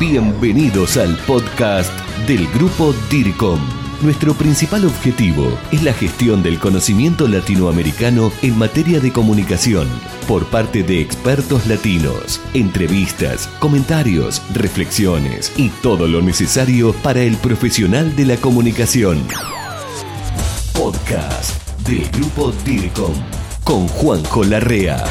Bienvenidos al podcast del grupo DIRCOM. Nuestro principal objetivo es la gestión del conocimiento latinoamericano en materia de comunicación por parte de expertos latinos, entrevistas, comentarios, reflexiones y todo lo necesario para el profesional de la comunicación. Podcast del grupo DIRCOM con Juanjo Larrea.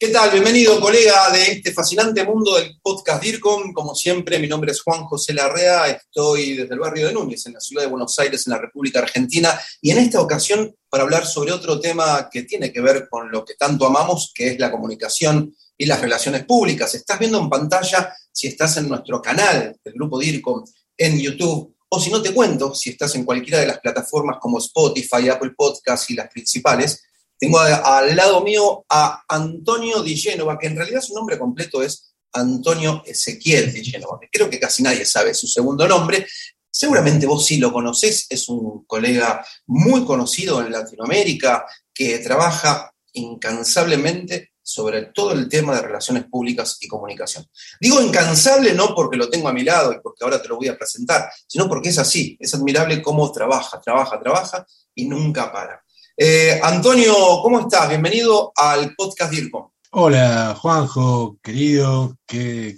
¿Qué tal? Bienvenido, colega de este fascinante mundo del podcast DIRCOM. Como siempre, mi nombre es Juan José Larrea, estoy desde el barrio de Núñez, en la ciudad de Buenos Aires, en la República Argentina, y en esta ocasión para hablar sobre otro tema que tiene que ver con lo que tanto amamos, que es la comunicación y las relaciones públicas. Estás viendo en pantalla, si estás en nuestro canal del grupo DIRCOM en YouTube, o si no te cuento, si estás en cualquiera de las plataformas como Spotify, Apple Podcasts y las principales, tengo al lado mío a Antonio Di Genova, que en realidad su nombre completo es Antonio Ezequiel Di Genova, creo que casi nadie sabe su segundo nombre. Seguramente vos sí lo conocés, es un colega muy conocido en Latinoamérica que trabaja incansablemente sobre todo el tema de relaciones públicas y comunicación. Digo incansable no porque lo tengo a mi lado y porque ahora te lo voy a presentar, sino porque es así, es admirable cómo trabaja, trabaja, trabaja y nunca para. Eh, Antonio, ¿cómo estás? Bienvenido al podcast DIRCOM. Hola, Juanjo, querido, qué,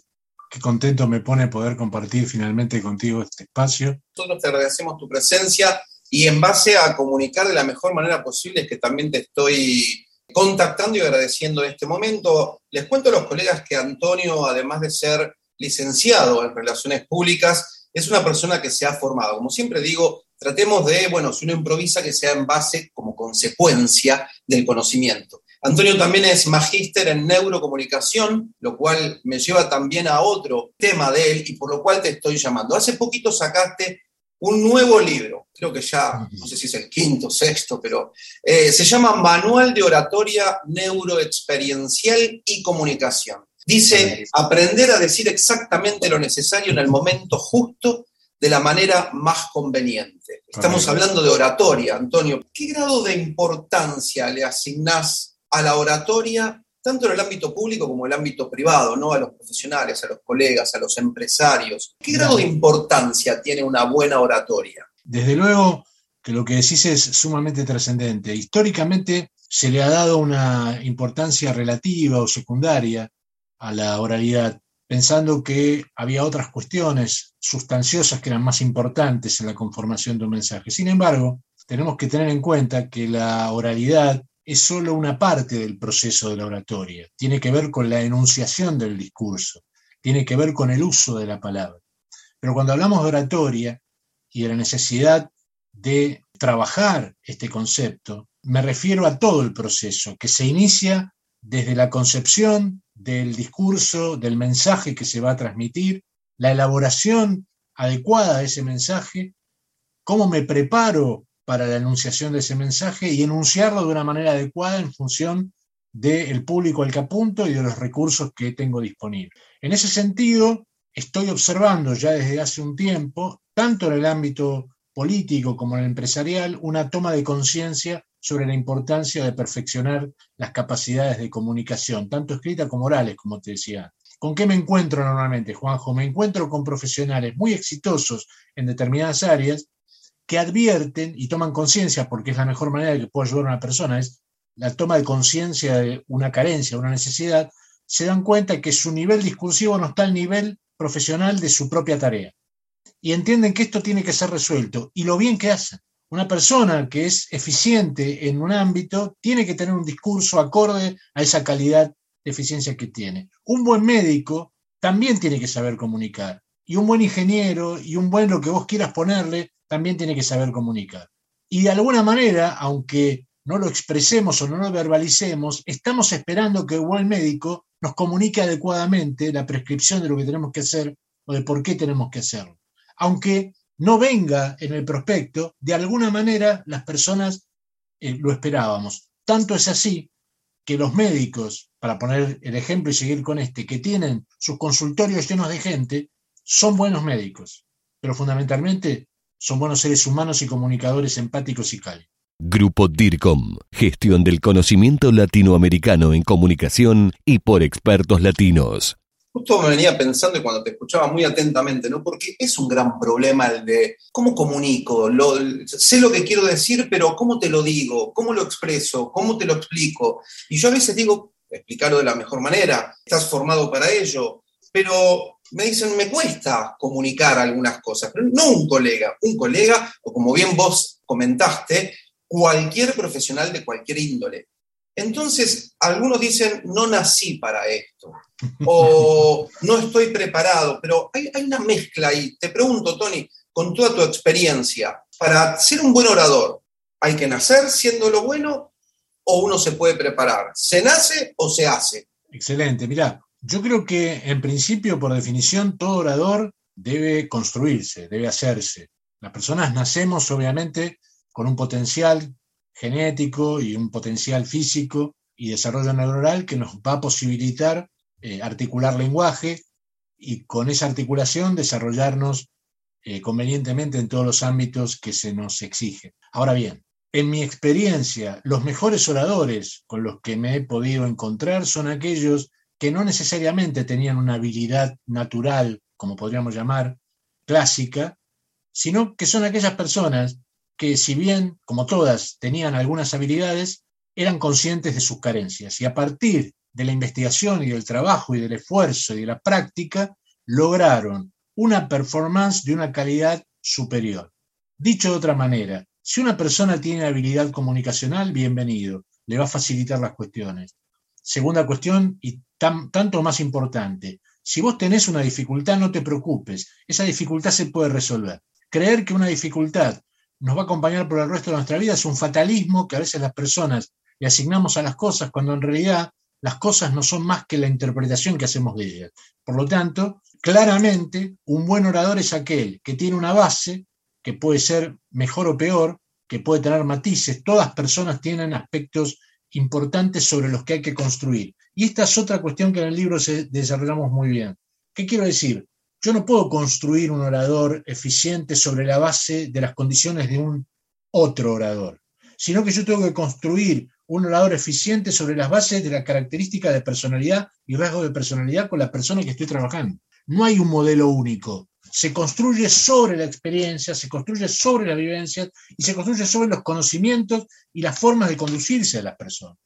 contento me pone poder compartir finalmente contigo este espacio. Nosotros te agradecemos tu presencia y en base a comunicar de la mejor manera posible es que también te estoy contactando y agradeciendo en este momento. Les cuento a los colegas que Antonio, además de ser licenciado en Relaciones Públicas, es una persona que se ha formado. Como siempre digo, tratemos de, bueno, si uno improvisa, que sea en base como consecuencia del conocimiento. Antonio también es magíster en neurocomunicación, lo cual me lleva también a otro tema de él y por lo cual te estoy llamando. Hace poquito sacaste un nuevo libro, creo que ya, no sé si es el quinto, sexto, pero eh, se llama Manual de Oratoria Neuroexperiencial y Comunicación. Dice, aprender a decir exactamente lo necesario en el momento justo de la manera más conveniente. Estamos hablando de oratoria, Antonio. ¿Qué grado de importancia le asignás a la oratoria, tanto en el ámbito público como en el ámbito privado, ¿no? a los profesionales, a los colegas, a los empresarios? ¿Qué grado de importancia tiene una buena oratoria? Desde luego que lo que decís es sumamente trascendente. Históricamente se le ha dado una importancia relativa o secundaria a la oralidad pensando que había otras cuestiones sustanciosas que eran más importantes en la conformación de un mensaje. Sin embargo, tenemos que tener en cuenta que la oralidad es solo una parte del proceso de la oratoria. Tiene que ver con la enunciación del discurso, tiene que ver con el uso de la palabra. Pero cuando hablamos de oratoria y de la necesidad de trabajar este concepto, me refiero a todo el proceso que se inicia desde la concepción del discurso, del mensaje que se va a transmitir, la elaboración adecuada de ese mensaje, cómo me preparo para la enunciación de ese mensaje y enunciarlo de una manera adecuada en función del público al que apunto y de los recursos que tengo disponibles. En ese sentido, estoy observando ya desde hace un tiempo, tanto en el ámbito político como en el empresarial, una toma de conciencia sobre la importancia de perfeccionar las capacidades de comunicación, tanto escrita como orales, como te decía. ¿Con qué me encuentro normalmente, Juanjo? Me encuentro con profesionales muy exitosos en determinadas áreas que advierten y toman conciencia, porque es la mejor manera de que puedo ayudar a una persona, es la toma de conciencia de una carencia, una necesidad, se dan cuenta que su nivel discursivo no está al nivel profesional de su propia tarea. Y entienden que esto tiene que ser resuelto. Y lo bien que hacen. Una persona que es eficiente en un ámbito tiene que tener un discurso acorde a esa calidad de eficiencia que tiene. Un buen médico también tiene que saber comunicar. Y un buen ingeniero y un buen lo que vos quieras ponerle también tiene que saber comunicar. Y de alguna manera, aunque no lo expresemos o no lo verbalicemos, estamos esperando que el buen médico nos comunique adecuadamente la prescripción de lo que tenemos que hacer o de por qué tenemos que hacerlo. Aunque no venga en el prospecto, de alguna manera las personas eh, lo esperábamos. Tanto es así que los médicos, para poner el ejemplo y seguir con este, que tienen sus consultorios llenos de gente, son buenos médicos, pero fundamentalmente son buenos seres humanos y comunicadores empáticos y cálidos. Grupo DIRCOM, gestión del conocimiento latinoamericano en comunicación y por expertos latinos. Justo me venía pensando y cuando te escuchaba muy atentamente, ¿no? Porque es un gran problema el de cómo comunico, sé lo que quiero decir, pero cómo te lo digo, cómo lo expreso, cómo te lo explico. Y yo a veces digo, explicarlo de la mejor manera, estás formado para ello, pero me dicen, me cuesta comunicar algunas cosas, pero no un colega, un colega, o como bien vos comentaste, cualquier profesional de cualquier índole. Entonces, algunos dicen, no nací para esto, o no estoy preparado, pero hay, hay, una mezcla ahí. Te pregunto, Tony, con toda tu experiencia, para ser un buen orador, ¿hay que nacer siendo lo bueno o uno se puede preparar? ¿Se nace o se hace? Excelente, mira, yo creo que en principio, por definición, todo orador debe construirse, debe hacerse. Las personas nacemos, obviamente, con un potencial genético y un potencial físico y desarrollo neuronal que nos va a posibilitar eh, articular lenguaje y con esa articulación desarrollarnos eh, convenientemente en todos los ámbitos que se nos exige. Ahora bien, en mi experiencia, los mejores oradores con los que me he podido encontrar son aquellos que no necesariamente tenían una habilidad natural, como podríamos llamar, clásica, sino que son aquellas personas que si bien, como todas, tenían algunas habilidades, eran conscientes de sus carencias y a partir de la investigación y del trabajo y del esfuerzo y de la práctica, lograron una performance de una calidad superior. Dicho de otra manera, si una persona tiene habilidad comunicacional, bienvenido, le va a facilitar las cuestiones. Segunda cuestión, y tanto más importante, si vos tenés una dificultad, no te preocupes, esa dificultad se puede resolver. Creer que una dificultad nos va a acompañar por el resto de nuestra vida es un fatalismo que a veces las personas le asignamos a las cosas cuando en realidad las cosas no son más que la interpretación que hacemos de ellas. Por lo tanto, claramente un buen orador es aquel que tiene una base que puede ser mejor o peor, que puede tener matices. Todas personas tienen aspectos importantes sobre los que hay que construir. Y esta es otra cuestión que en el libro se desarrollamos muy bien. ¿Qué quiero decir? Yo no puedo construir un orador eficiente sobre la base de las condiciones de un otro orador, sino que yo tengo que construir un orador eficiente sobre las bases de la característica de personalidad y rasgo de personalidad con la persona que estoy trabajando. No hay un modelo único. Se construye sobre la experiencia, se construye sobre la vivencia y se construye sobre los conocimientos y las formas de conducirse a las personas.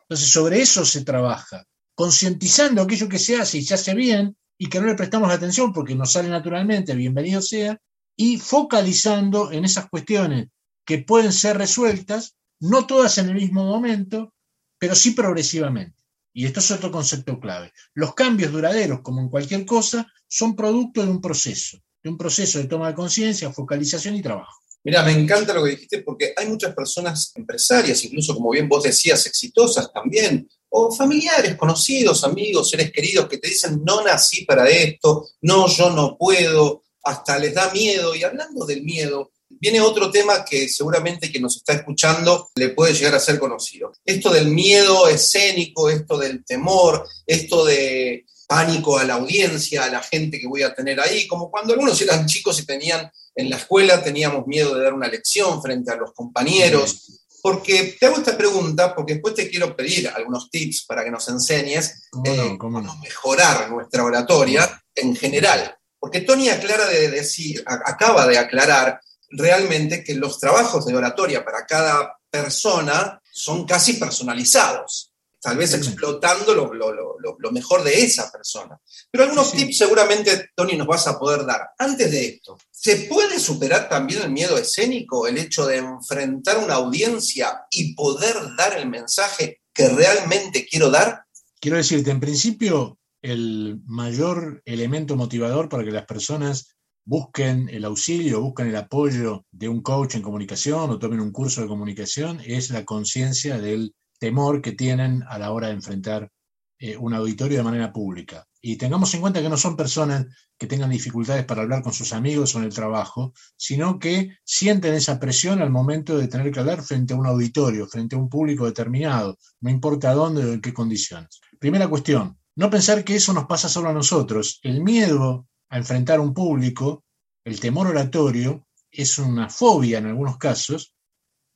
Entonces, sobre eso se trabaja, concientizando aquello que se hace y se hace bien y que no le prestamos atención porque nos sale naturalmente, bienvenido sea, y focalizando en esas cuestiones que pueden ser resueltas, no todas en el mismo momento, pero sí progresivamente. Y esto es otro concepto clave. Los cambios duraderos, como en cualquier cosa, son producto de un proceso, de un proceso de toma de conciencia, focalización y trabajo. Mira, me encanta lo que dijiste porque hay muchas personas empresarias, incluso como bien vos decías, exitosas también, o familiares, conocidos, amigos, seres queridos que te dicen, no nací para esto, no, yo no puedo, hasta les da miedo. Y hablando del miedo, viene otro tema que seguramente que nos está escuchando le puede llegar a ser conocido. Esto del miedo escénico, esto del temor, esto de pánico a la audiencia, a la gente que voy a tener ahí, como cuando algunos eran chicos y tenían en la escuela, teníamos miedo de dar una lección frente a los compañeros. Porque te hago esta pregunta porque después te quiero pedir algunos tips para que nos enseñes eh, cómo, mejorar nuestra oratoria en general. Porque Tony aclara de decir, acaba de aclarar realmente que los trabajos de oratoria para cada persona son casi personalizados tal vez explotando lo, mejor de esa persona. Pero algunos tips seguramente, Tony, nos vas a poder dar. Antes de esto, ¿se puede superar también el miedo escénico, el hecho de enfrentar una audiencia y poder dar el mensaje que realmente quiero dar? Quiero decirte, en principio, el mayor elemento motivador para que las personas busquen el auxilio, busquen el apoyo de un coach en comunicación o tomen un curso de comunicación es la conciencia del temor que tienen a la hora de enfrentar eh, un auditorio de manera pública. Y tengamos en cuenta que no son personas que tengan dificultades para hablar con sus amigos o en el trabajo, sino que sienten esa presión al momento de tener que hablar frente a un auditorio, frente a un público determinado, no importa dónde o en qué condiciones. Primera cuestión, no pensar que eso nos pasa solo a nosotros. El miedo a enfrentar un público, el temor oratorio, es una fobia en algunos casos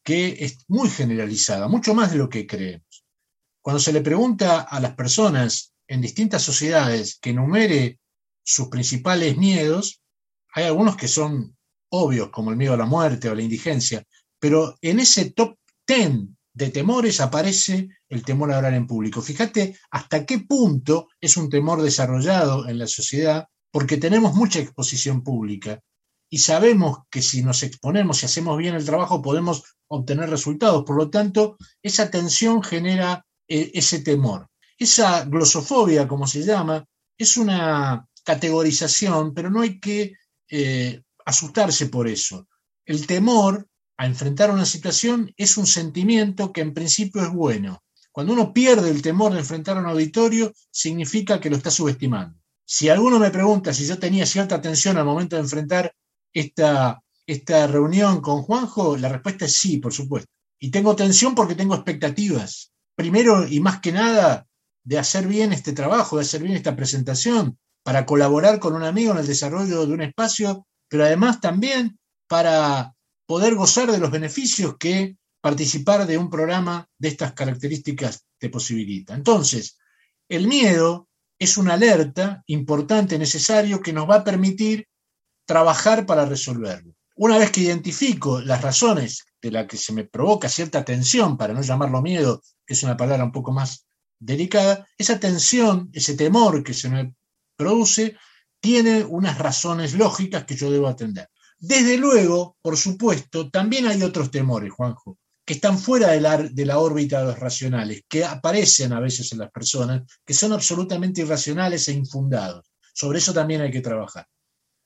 que es muy generalizada, mucho más de lo que creemos. Cuando se le pregunta a las personas en distintas sociedades que enumere sus principales miedos, hay algunos que son obvios, como el miedo a la muerte o la indigencia, pero en ese top 10 de temores aparece el temor a hablar en público. Fíjate hasta qué punto es un temor desarrollado en la sociedad, porque tenemos mucha exposición pública y sabemos que si nos exponemos y hacemos bien el trabajo podemos obtener resultados. Por lo tanto, esa tensión genera eh, ese temor. Esa glosofobia, como se llama, es una categorización, pero no hay que eh, asustarse por eso. El temor a enfrentar una situación es un sentimiento que en principio es bueno. Cuando uno pierde el temor de enfrentar un auditorio, significa que lo está subestimando. Si alguno me pregunta si yo tenía cierta tensión al momento de enfrentar esta, esta reunión con Juanjo, la respuesta es sí, por supuesto. Y tengo tensión porque tengo expectativas. Primero y más que nada, de hacer bien este trabajo, de hacer bien esta presentación, para colaborar con un amigo en el desarrollo de un espacio, pero además también para poder gozar de los beneficios que participar de un programa de estas características te posibilita. Entonces, el miedo es una alerta importante, necesario, que nos va a permitir trabajar para resolverlo. Una vez que identifico las razones de las que se me provoca cierta tensión, para no llamarlo miedo, que es una palabra un poco más delicada, esa tensión, ese temor que se me produce, tiene unas razones lógicas que yo debo atender. Desde luego, por supuesto, también hay otros temores, Juanjo, que están fuera de la, de la órbita de los racionales, que aparecen a veces en las personas, que son absolutamente irracionales e infundados. Sobre eso también hay que trabajar.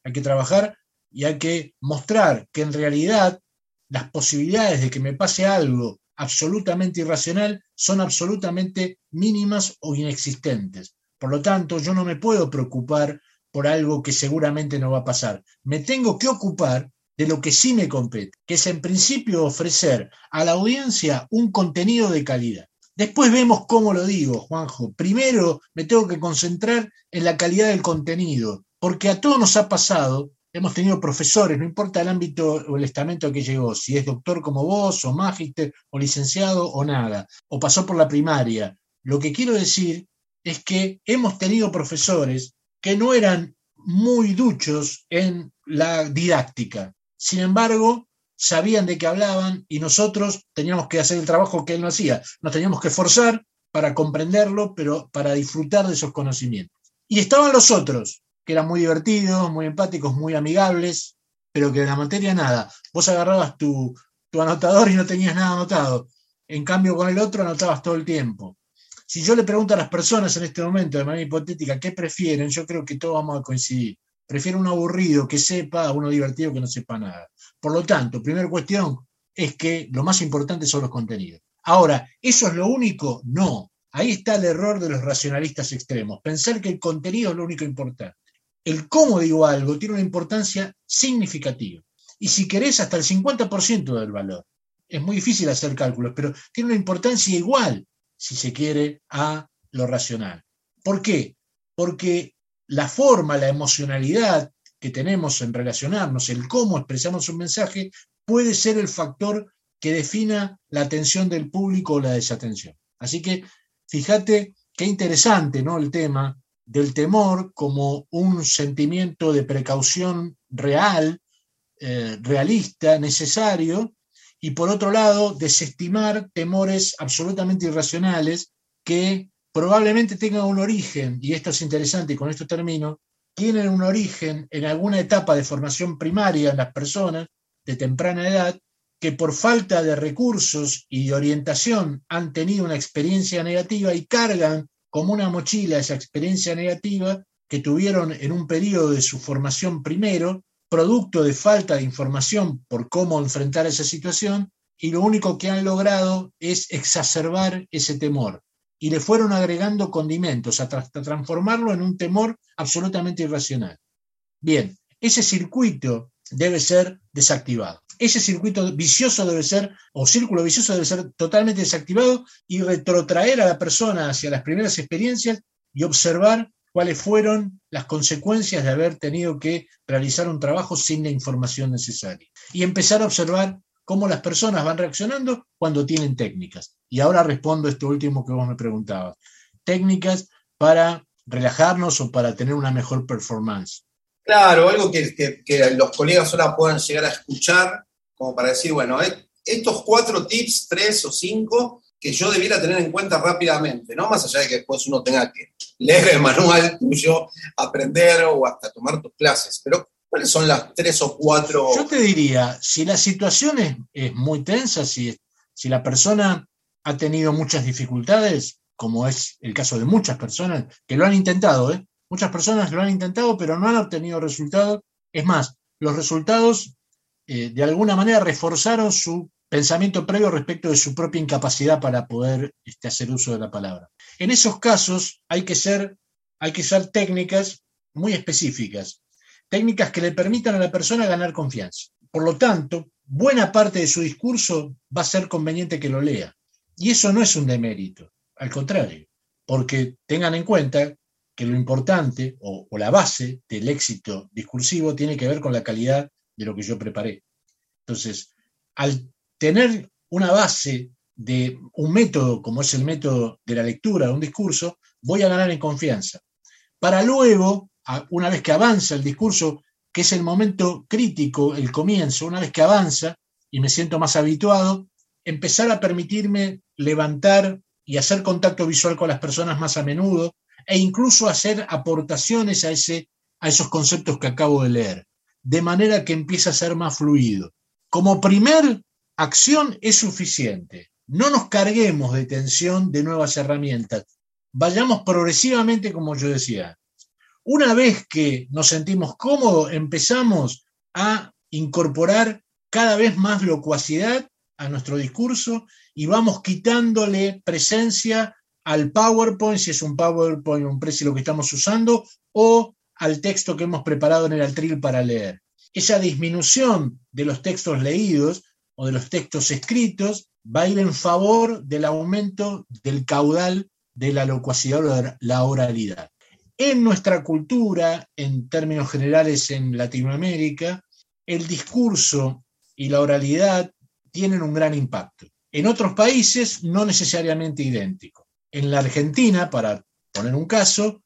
Hay que trabajar y hay que mostrar que en realidad las posibilidades de que me pase algo absolutamente irracional son absolutamente mínimas o inexistentes. Por lo tanto, yo no me puedo preocupar por algo que seguramente no va a pasar. Me tengo que ocupar de lo que sí me compete, que es en principio ofrecer a la audiencia un contenido de calidad. Después vemos cómo lo digo, Juanjo. Primero me tengo que concentrar en la calidad del contenido, porque a todos nos ha pasado, hemos tenido profesores, no importa el ámbito o el estamento que llegó, si es doctor como vos, o magíster, o licenciado, o nada, o pasó por la primaria. Lo que quiero decir es que hemos tenido profesores que no eran muy duchos en la didáctica. Sin embargo, sabían de qué hablaban y nosotros teníamos que hacer el trabajo que él no hacía. Nos teníamos que forzar para comprenderlo, pero para disfrutar de esos conocimientos. Y estaban los otros, que eran muy divertidos, muy empáticos, muy amigables, pero que en la materia nada. Vos agarrabas tu, tu anotador y no tenías nada anotado. En cambio, con el otro anotabas todo el tiempo. Si yo le pregunto a las personas en este momento, de manera hipotética, qué prefieren, yo creo que todos vamos a coincidir. Prefiero un aburrido que sepa a uno divertido que no sepa nada. Por lo tanto, primera cuestión es que lo más importante son los contenidos. Ahora, ¿eso es lo único? No. Ahí está el error de los racionalistas extremos. Pensar que el contenido es lo único importante. El cómo digo algo tiene una importancia significativa. Y si querés, hasta el 50% del valor. Es muy difícil hacer cálculos, pero tiene una importancia igual si se quiere, a lo racional. ¿Por qué? Porque la forma, la emocionalidad que tenemos en relacionarnos, el cómo expresamos un mensaje, puede ser el factor que defina la atención del público o la desatención. Así que fíjate qué interesante ¿no? el tema del temor como un sentimiento de precaución real, eh, realista, necesario, y por otro lado, desestimar temores absolutamente irracionales que probablemente tengan un origen, y esto es interesante y con esto termino, tienen un origen en alguna etapa de formación primaria en las personas de temprana edad que por falta de recursos y de orientación han tenido una experiencia negativa y cargan como una mochila esa experiencia negativa que tuvieron en un periodo de su formación primero producto de falta de información por cómo enfrentar esa situación y lo único que han logrado es exacerbar ese temor y le fueron agregando condimentos hasta transformarlo en un temor absolutamente irracional. Bien, ese circuito debe ser desactivado. Ese circuito vicioso debe ser, o círculo vicioso debe ser totalmente desactivado y retrotraer a la persona hacia las primeras experiencias y observar cuáles fueron las consecuencias de haber tenido que realizar un trabajo sin la información necesaria. Y empezar a observar cómo las personas van reaccionando cuando tienen técnicas. Y ahora respondo esto último que vos me preguntabas. Técnicas para relajarnos o para tener una mejor performance. Claro, algo que, que, los colegas ahora puedan llegar a escuchar, como para decir, bueno, eh, estos cuatro tips, tres o cinco, que yo debiera tener en cuenta rápidamente, ¿no? Más allá de que después uno tenga que leer el manual tuyo, aprender o hasta tomar tus clases. Pero, ¿cuáles son las tres o cuatro? Yo te diría, si la situación es, muy tensa, si, si la persona ha tenido muchas dificultades, como es el caso de muchas personas que lo han intentado, ¿eh? Muchas personas lo han intentado, pero no han obtenido resultados. Es más, los resultados eh, de alguna manera reforzaron su pensamiento previo respecto de su propia incapacidad para poder este, hacer uso de la palabra. En esos casos hay que, ser, hay que usar técnicas muy específicas, técnicas que le permitan a la persona ganar confianza. Por lo tanto, buena parte de su discurso va a ser conveniente que lo lea. Y eso no es un demérito, al contrario, porque tengan en cuenta que lo importante o, la base del éxito discursivo tiene que ver con la calidad de lo que yo preparé. Entonces, al tener una base de un método como es el método de la lectura de un discurso, voy a ganar en confianza. Para luego, una vez que avanza el discurso, que es el momento crítico, el comienzo, una vez que avanza y me siento más habituado, empezar a permitirme levantar y hacer contacto visual con las personas más a menudo, e incluso hacer aportaciones a, ese, a esos conceptos que acabo de leer, de manera que empiece a ser más fluido. Como primer acción es suficiente. No nos carguemos de tensión de nuevas herramientas. Vayamos progresivamente, como yo decía. Una vez que nos sentimos cómodos, empezamos a incorporar cada vez más locuacidad a nuestro discurso y vamos quitándole presencia al PowerPoint, si es un PowerPoint, un precio lo que estamos usando, o al texto que hemos preparado en el Altril para leer. Esa disminución de los textos leídos o de los textos escritos va a ir en favor del aumento del caudal de la locuacidad o la oralidad. En nuestra cultura, en términos generales en Latinoamérica, el discurso y la oralidad tienen un gran impacto. En otros países no necesariamente idéntico. En la Argentina, para poner un caso,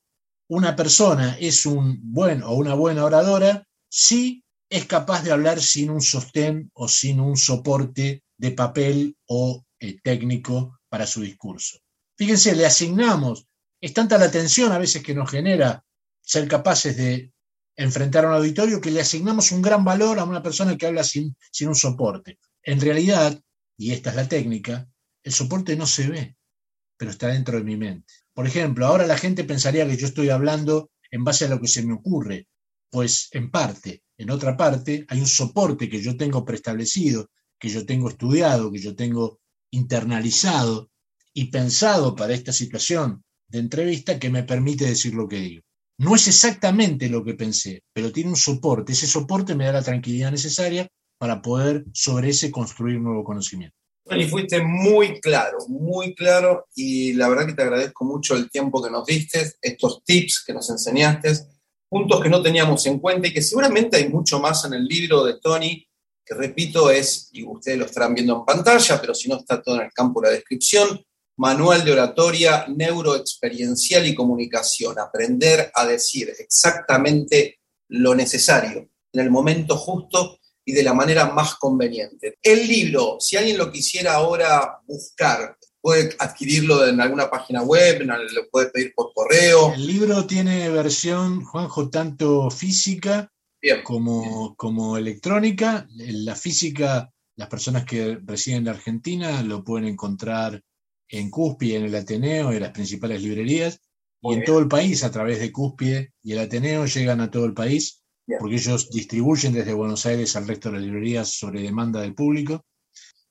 una persona es un buen o una buena oradora si es capaz de hablar sin un sostén o sin un soporte de papel o eh, técnico para su discurso. Fíjense, le asignamos, es tanta la tensión a veces que nos genera ser capaces de enfrentar a un auditorio que le asignamos un gran valor a una persona que habla sin, sin un soporte. En realidad, y esta es la técnica, el soporte no se ve pero está dentro de mi mente. Por ejemplo, ahora la gente pensaría que yo estoy hablando en base a lo que se me ocurre, pues en parte, en otra parte, hay un soporte que yo tengo preestablecido, que yo tengo estudiado, que yo tengo internalizado y pensado para esta situación de entrevista que me permite decir lo que digo. No es exactamente lo que pensé, pero tiene un soporte. Ese soporte me da la tranquilidad necesaria para poder sobre ese construir nuevo conocimiento. Y fuiste muy claro, muy claro, y la verdad que te agradezco mucho el tiempo que nos diste, estos tips que nos enseñaste, puntos que no teníamos en cuenta y que seguramente hay mucho más en el libro de Tony, que repito es, y ustedes lo estarán viendo en pantalla, pero si no está todo en el campo de la descripción, Manual de Oratoria Neuroexperiencial y Comunicación, aprender a decir exactamente lo necesario en el momento justo y de la manera más conveniente. El libro, si alguien lo quisiera ahora buscar, puede adquirirlo en alguna página web, lo puede pedir por correo. El libro tiene versión, Juanjo, tanto física como, como electrónica. La física, las personas que residen en la Argentina lo pueden encontrar en Cúspide, en el Ateneo, en las principales librerías, y en todo el país, a través de Cúspide y el Ateneo, llegan a todo el país porque ellos distribuyen desde Buenos Aires al resto de las librerías sobre demanda del público,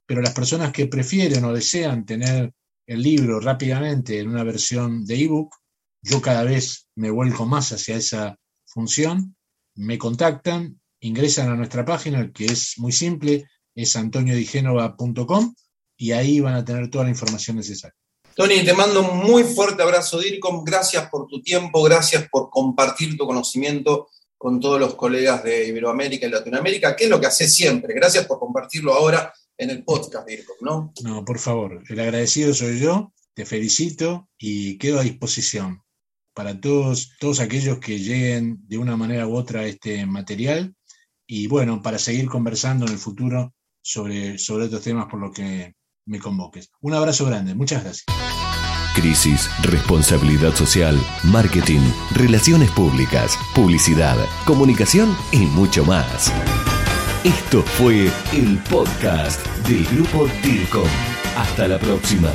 pero las personas que prefieren o desean tener el libro rápidamente en una versión de ebook, yo cada vez me vuelco más hacia esa función, me contactan, ingresan a nuestra página, que es muy simple, es antoniodigenova.com, y ahí van a tener toda la información necesaria. Tony, te mando un muy fuerte abrazo, DIRCOM. Gracias por tu tiempo, gracias por compartir tu conocimiento con todos los colegas de Iberoamérica y Latinoamérica, que es lo que hace siempre. Gracias por compartirlo ahora en el podcast, Dirko, ¿no? No, por favor, el agradecido soy yo, te felicito y quedo a disposición. para todos, todos aquellos que lleguen de una manera u otra a este material y bueno, para seguir conversando en el futuro sobre, sobre estos temas por lo que me convoques. Un abrazo grande, muchas gracias. Crisis, responsabilidad social, marketing, relaciones públicas, publicidad, comunicación y mucho más. Esto fue el podcast del grupo DIRCOM. Hasta la próxima.